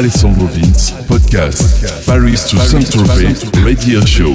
Alessandro Vince, podcast, Paris to Saint-Tropez, radio show.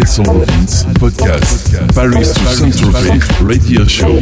Alessandro Vince, podcast, Paris to Saint-Tropez, radio show.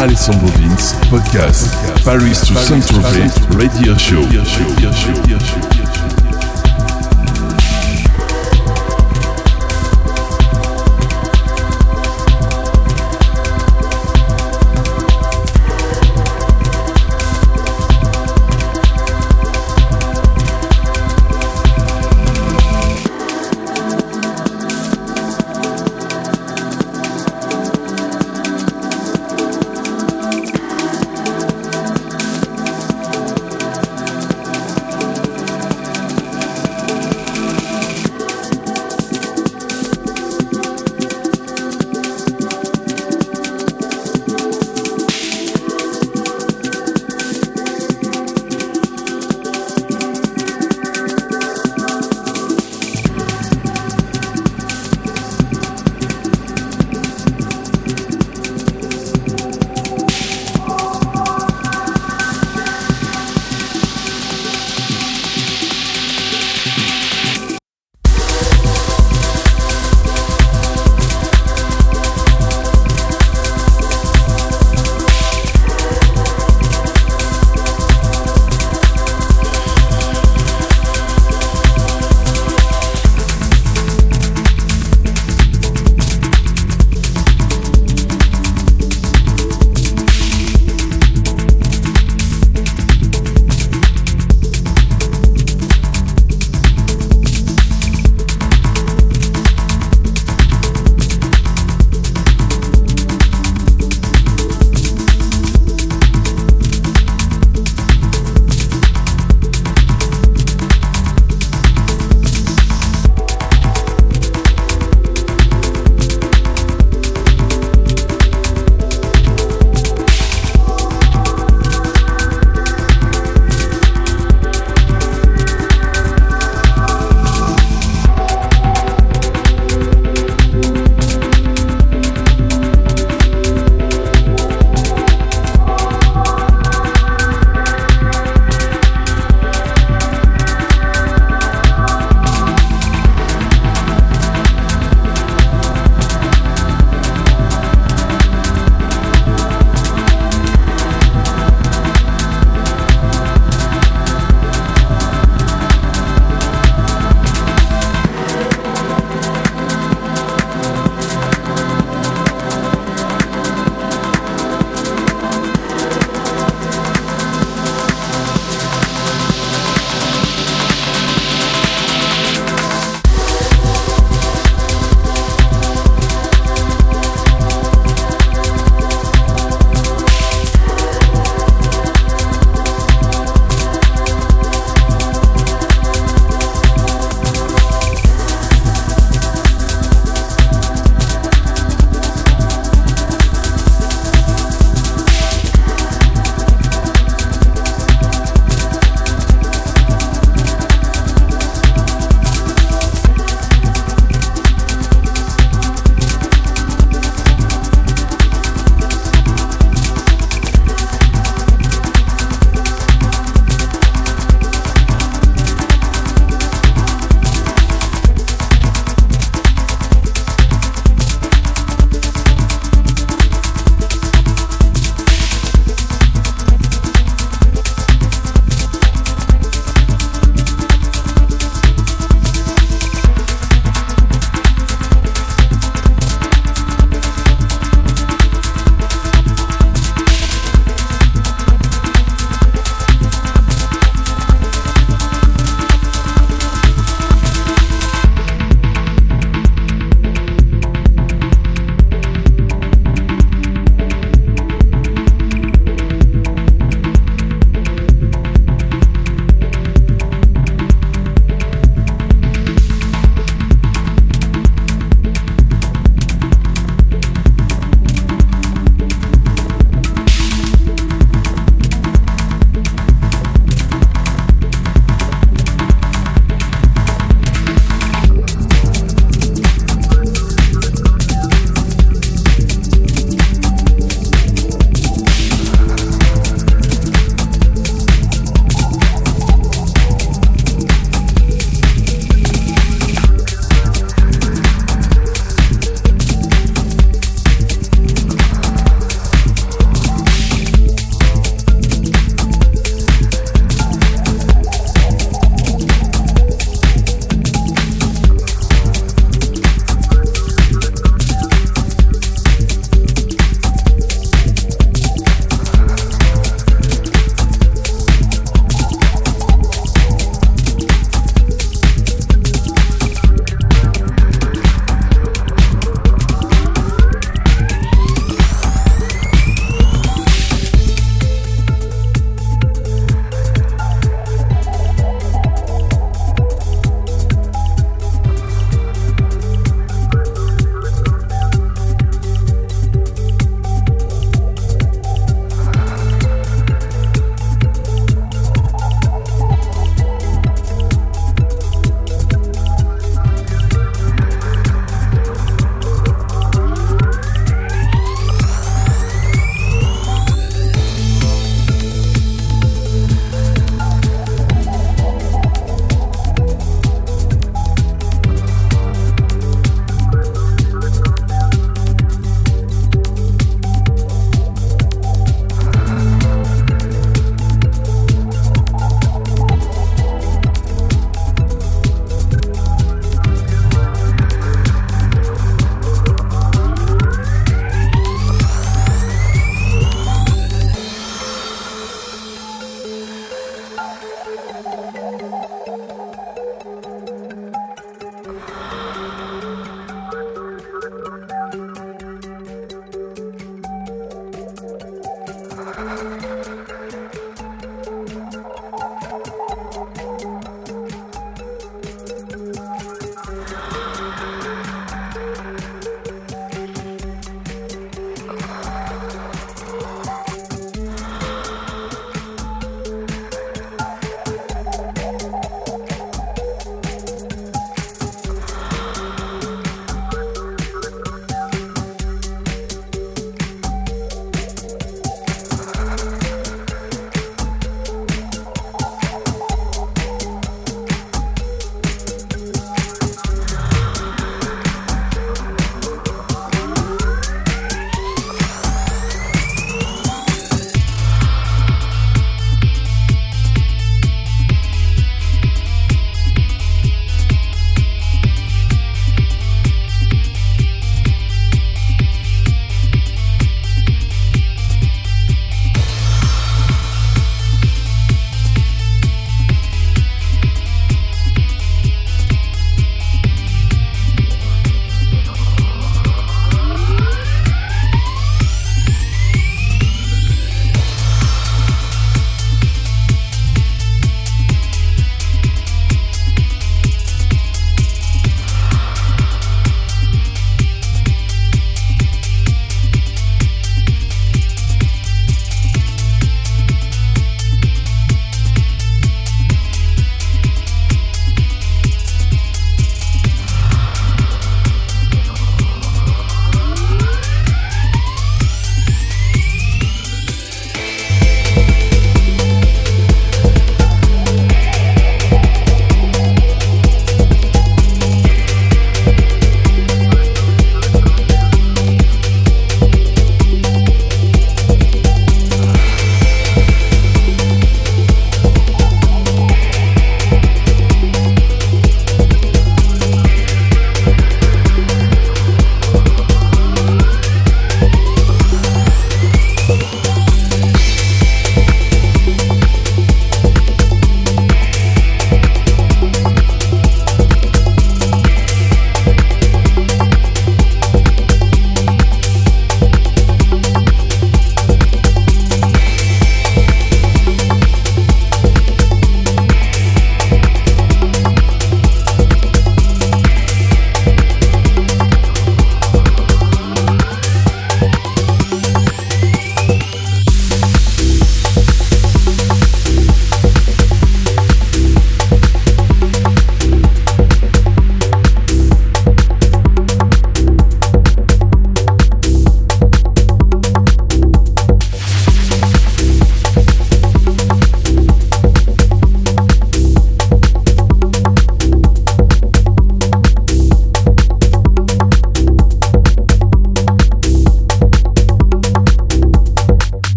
Alessandro Vince, podcast, Paris to Saint-Tropez, radio show.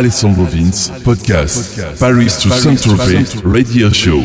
Alessandro Vince, podcast, Paris to Saint-Tropez, radio show.